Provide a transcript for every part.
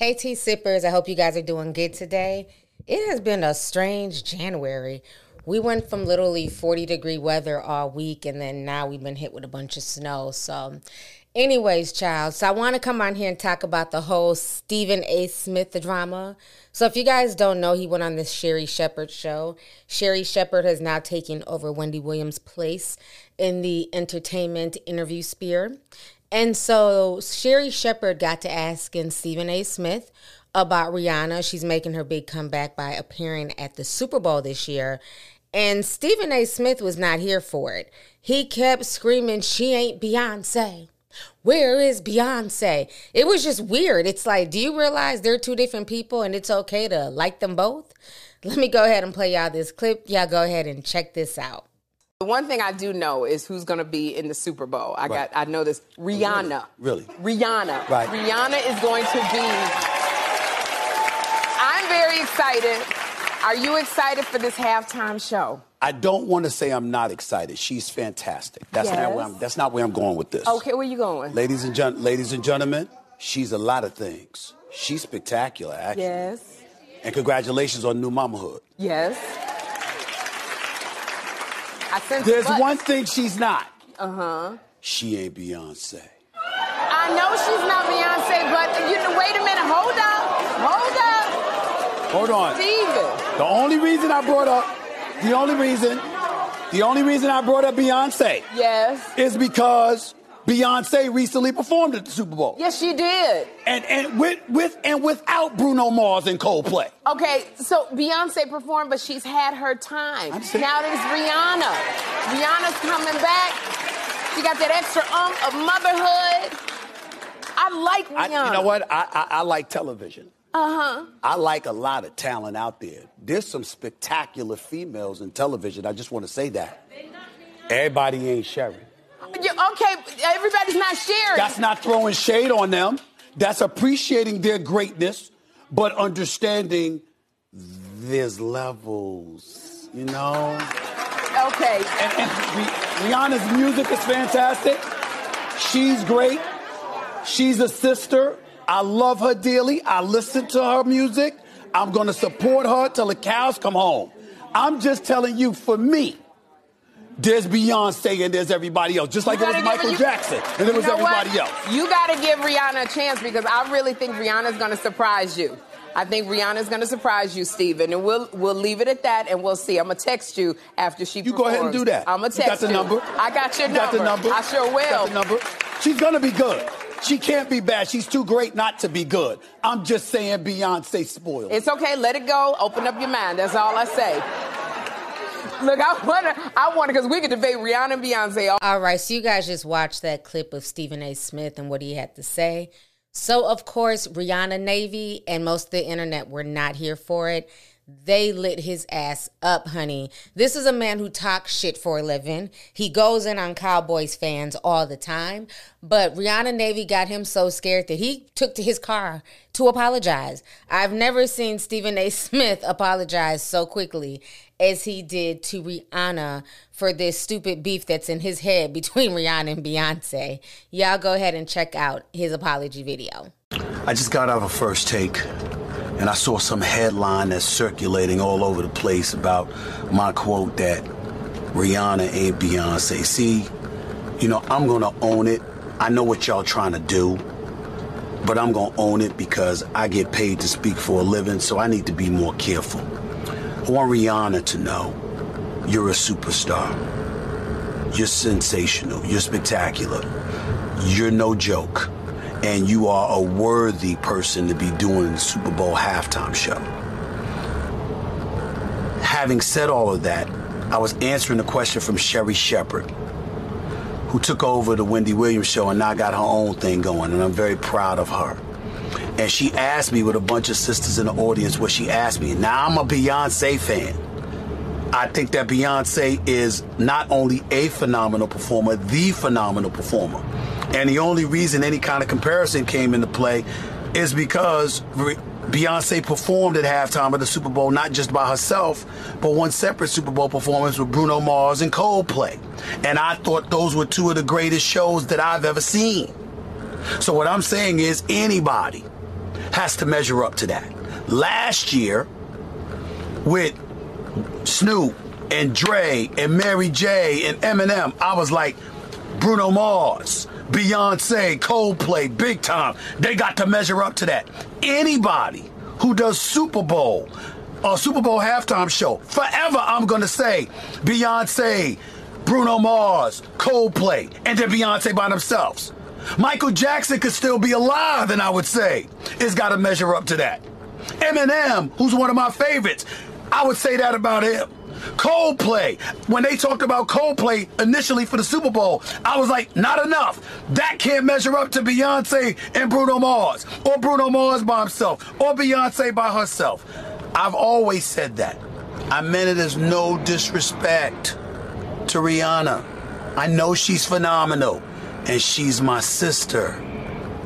Hey, tea sippers. I hope you guys are doing good today. It has been a strange January. We went from literally 40 degree weather all week, and then now we've been hit with a bunch of snow. So, anyways, child, so I want to come on here and talk about the whole Stephen A. Smith drama. So, if you guys don't know, he went on this Sherri Shepherd show. Sherri Shepherd has now taken over Wendy Williams' place in the entertainment interview sphere. And so Sherri Shepherd got to asking Stephen A. Smith about Rihanna. She's making her big comeback by appearing at the Super Bowl this year. And Stephen A. Smith was not here for it. He kept screaming, She ain't Beyonce. Where is Beyonce? It was just weird. It's like, do you realize they're two different people and it's okay to like them both? Let me go ahead and play y'all this clip. Y'all go ahead and check this out. The one thing I do know is who's going to be in the Super Bowl. I Right. got, I know this. Rihanna. Really? Rihanna. Right. Rihanna is going to be. I'm very excited. Are you excited for this halftime show? I don't want to say I'm not excited. She's fantastic. That's not where Yes. I'm. That's not where I'm going with this. Okay, where you going? Ladies and gen- ladies and gentlemen, she's a lot of things. She's spectacular, actually. Yes. And congratulations on new mamahood. Yes. There's one thing she's not. Uh huh. She ain't Beyonce. I know she's not Beyonce, but you know, wait a minute. Hold up. Hold up. Hold on. Stephen. The only reason I brought up, the only reason, the only reason I brought up Beyonce Yes. is because Beyonce recently performed at the Super Bowl. Yes, she did. And and with with and without Bruno Mars and Coldplay. Okay, so Beyonce performed, but she's had her time. Saying- Now there's Rihanna. Rihanna's coming back. She got that extra umph of motherhood. I like I, Rihanna. you know what? I, I I like television. Uh huh. I like a lot of talent out there. There's some spectacular females in television. I just want to say that. Everybody ain't Okay, everybody's not sharing. That's not throwing shade on them. That's appreciating their greatness, but understanding there's levels, you know? okay. And, and Rihanna's music is fantastic. She's great. She's a sister. I love her dearly. I listen to her music. I'm going to support her till the cows come home. I'm just telling you, for me, there's Beyonce and there's everybody else. Just like You it was Michael you- Jackson and there was You know what? everybody else. You got to give Rihanna a chance because I really think Rihanna's going to surprise you. I think Rihanna's going to surprise you, Stephen, and we'll we'll leave it at that, and we'll see. I'm gonna text you after she. You go ahead and do that. I'm gonna text You got the number. I got your You got number. the number. I sure will. got the number. She's gonna be good. She can't be bad. She's too great not to be good. I'm just saying Beyonce spoiled. It's okay. Let it go. Open up your mind. That's all I say. Look, I wanna, I wanna, because we could debate Rihanna and Beyonce all All right, so you guys just watched that clip of Stephen A. Smith and what he had to say. So, of course, Rihanna Navy and most of the internet were not here for it. They lit his ass up, honey. This is a man who talks shit for a living. He goes in on Cowboys fans all the time. But Rihanna Navy got him so scared that he took to his car to apologize. I've never seen Stephen A. Smith apologize so quickly as he did to Rihanna for this stupid beef that's in his head between Rihanna and Beyonce. Y'all go ahead and check out his apology video. I just got out of a first take and I saw some headline that's circulating all over the place about my quote that Rihanna ain't Beyonce. See, you know, I'm gonna own it. I know what y'all trying to do, but I'm gonna own it because I get paid to speak for a living, so I need to be more careful. Want Rihanna to know you're a superstar. You're sensational. You're spectacular. You're no joke. And you are a worthy person to be doing the Super Bowl halftime show. Having said all of that, I was answering a question from Sherri Shepherd, who took over the Wendy Williams show and now got her own thing going, and I'm very proud of her. And she asked me with a bunch of sisters in the audience what she asked me. Now I'm a Beyonce fan. I think that Beyonce is not only a phenomenal performer, the phenomenal performer. And the only reason any kind of comparison came into play is because Beyonce performed at halftime of the Super Bowl not just by herself, but one separate Super Bowl performance with Bruno Mars and Coldplay. And I thought those were two of the greatest shows that I've ever seen. So what I'm saying is anybody has to measure up to that. Last year, with Snoop and Dre and Mary J and Eminem, I was like, Bruno Mars, Beyonce, Coldplay, big time. They got to measure up to that. Anybody who does Super Bowl, a Super Bowl halftime show, forever I'm gonna say Beyonce, Bruno Mars, Coldplay, and then Beyonce by themselves. Michael Jackson could still be alive, and I would say it's got to measure up to that. Eminem, who's one of my favorites, I would say that about him. Coldplay. When they talked about Coldplay initially for the Super Bowl, I was like, not enough. That can't measure up to Beyonce and Bruno Mars, or Bruno Mars by himself, or Beyonce by herself. I've always said that. I meant it as no disrespect to Rihanna. I know she's phenomenal, and she's my sister.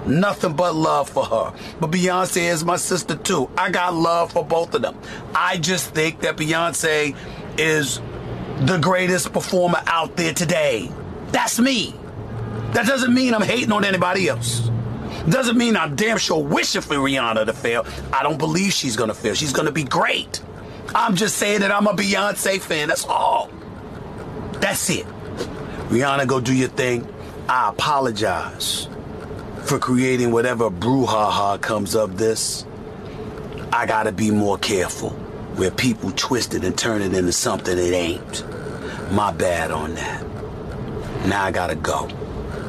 Nothing but love for her. But Beyonce is my sister too. I got love for both of them. I just think that Beyonce is the greatest performer out there today. That's me. That doesn't mean I'm hating on anybody else. Doesn't mean I'm damn sure wishing for Rihanna to fail. I don't believe she's gonna fail. She's gonna be great. I'm just saying that I'm a Beyonce fan. That's all. That's it. Rihanna, go do your thing. I apologize for creating whatever brouhaha comes of this. I gotta be more careful where people twist it and turn it into something it ain't. My bad on that. Now I gotta go.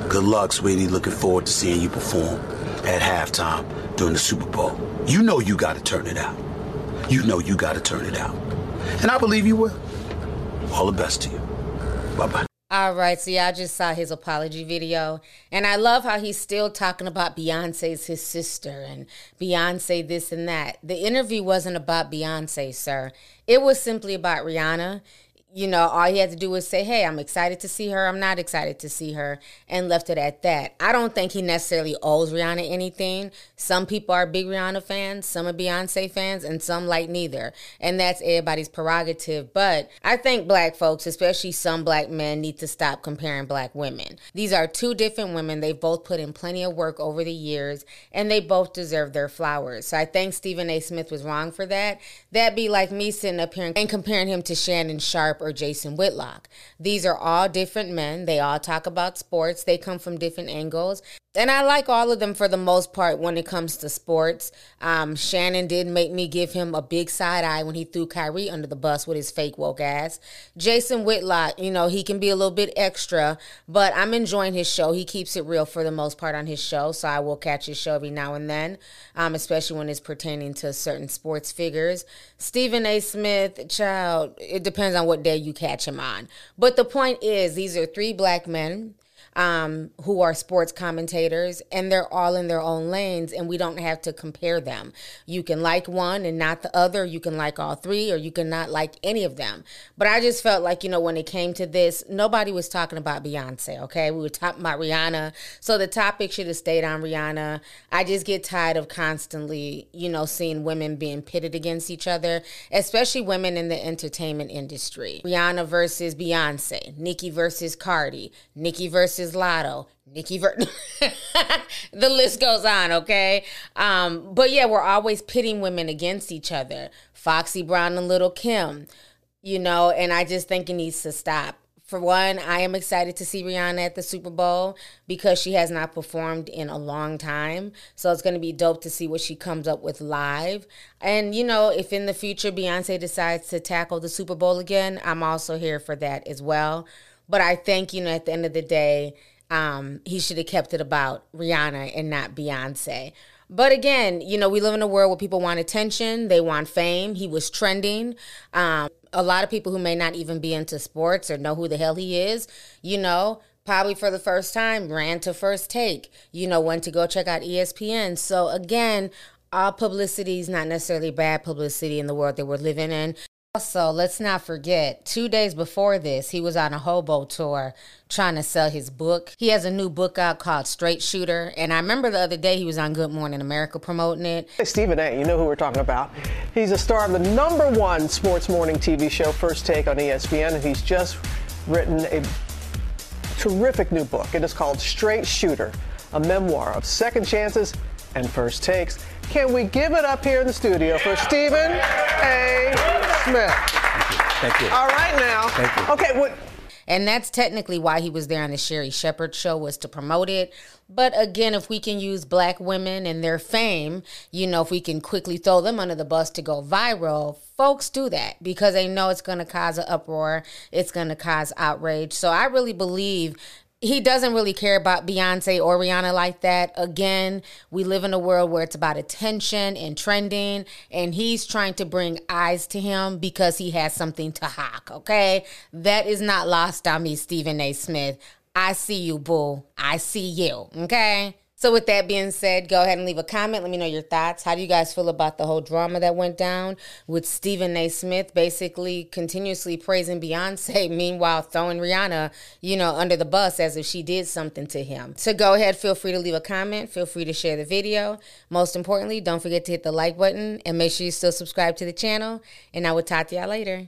Good luck, sweetie. Looking forward to seeing you perform at halftime during the Super Bowl. You know you gotta turn it out. You know you gotta turn it out. And I believe you will. All the best to you. Bye bye. All right, so y'all just saw his apology video. And I love how he's still talking about Beyonce's his sister and Beyonce this and that. The interview wasn't about Beyonce, sir. It was simply about Rihanna you know, all he had to do was say, Hey, I'm excited to see her. I'm not excited to see her, and left it at that. I don't think he necessarily owes Rihanna anything. Some people are big Rihanna fans, some are Beyonce fans, and some like neither. And that's everybody's prerogative. But I think black folks, especially some black men, need to stop comparing black women. These are two different women. They've both put in plenty of work over the years, and they both deserve their flowers. So I think Stephen A. Smith was wrong for that. That'd be like me sitting up here and comparing him to Shannon Sharpe or Jason Whitlock. These are all different men. They all talk about sports. They come from different angles. And I like all of them for the most part when it comes to sports. Um, Shannon did make me give him a big side eye when he threw Kyrie under the bus with his fake woke ass. Jason Whitlock, you know, he can be a little bit extra, but I'm enjoying his show. He keeps it real for the most part on his show, so I will catch his show every now and then, um, especially when it's pertaining to certain sports figures. Stephen A. Smith, child, it depends on what day you catch him on. But the point is, these are three black men um, who are sports commentators, and they're all in their own lanes, and we don't have to compare them. You can like one and not the other. You can like all three, or you can not like any of them. But I just felt like, you know, when it came to this, nobody was talking about Beyonce, okay? We were talking about Rihanna. So the topic should have stayed on Rihanna. I just get tired of constantly, you know, seeing women being pitted against each other, especially women in the entertainment industry. Rihanna versus Beyonce, Nicki versus Cardi, Nicki versus versus Latto, Nicki ver- the list goes on, okay? Um, but yeah, we're always pitting women against each other. Foxy Brown and Little Kim, you know, and I just think it needs to stop. For one, I am excited to see Rihanna at the Super Bowl because she has not performed in a long time. So it's going to be dope to see what she comes up with live. And, you know, if in the future Beyonce decides to tackle the Super Bowl again, I'm also here for that as well. But I think, you know, at the end of the day, um, he should have kept it about Rihanna and not Beyonce. But again, you know, we live in a world where people want attention, they want fame. He was trending. Um, a lot of people who may not even be into sports or know who the hell he is, you know, probably for the first time ran to first take, you know, went to go check out ESPN. So again, all publicity is not necessarily bad publicity in the world that we're living in. Also, let's not forget, two days before this, he was on a hobo tour trying to sell his book. He has a new book out called Straight Shooter. And I remember the other day he was on Good Morning America promoting it. Hey, Stephen A., you know who we're talking about. He's a star of the number one sports morning TV show, First Take on ESPN, and he's just written a terrific new book. It is called Straight Shooter, a memoir of second chances and first takes. Can we give it up here in the studio for Stephen A. Smith? Thank you. All right now. Thank you. Okay, what? And that's technically why he was there on the Sherri Shepherd show was to promote it. But again, if we can use black women and their fame, you know, if we can quickly throw them under the bus to go viral, folks do that because they know it's going to cause an uproar, it's going to cause outrage. So I really believe he doesn't really care about Beyonce or Rihanna like that. Again, we live in a world where it's about attention and trending, and he's trying to bring eyes to him because he has something to hawk. Okay, that is not lost on me, Stephen A. Smith. I see you, boo. I see you. Okay. So, with that being said, go ahead and leave a comment. Let me know your thoughts. How do you guys feel about the whole drama that went down with Stephen A. Smith basically continuously praising Beyonce, meanwhile throwing Rihanna, you know, under the bus as if she did something to him? So, go ahead, feel free to leave a comment. Feel free to share the video. Most importantly, don't forget to hit the like button and make sure you still subscribe to the channel. And I will talk to y'all later.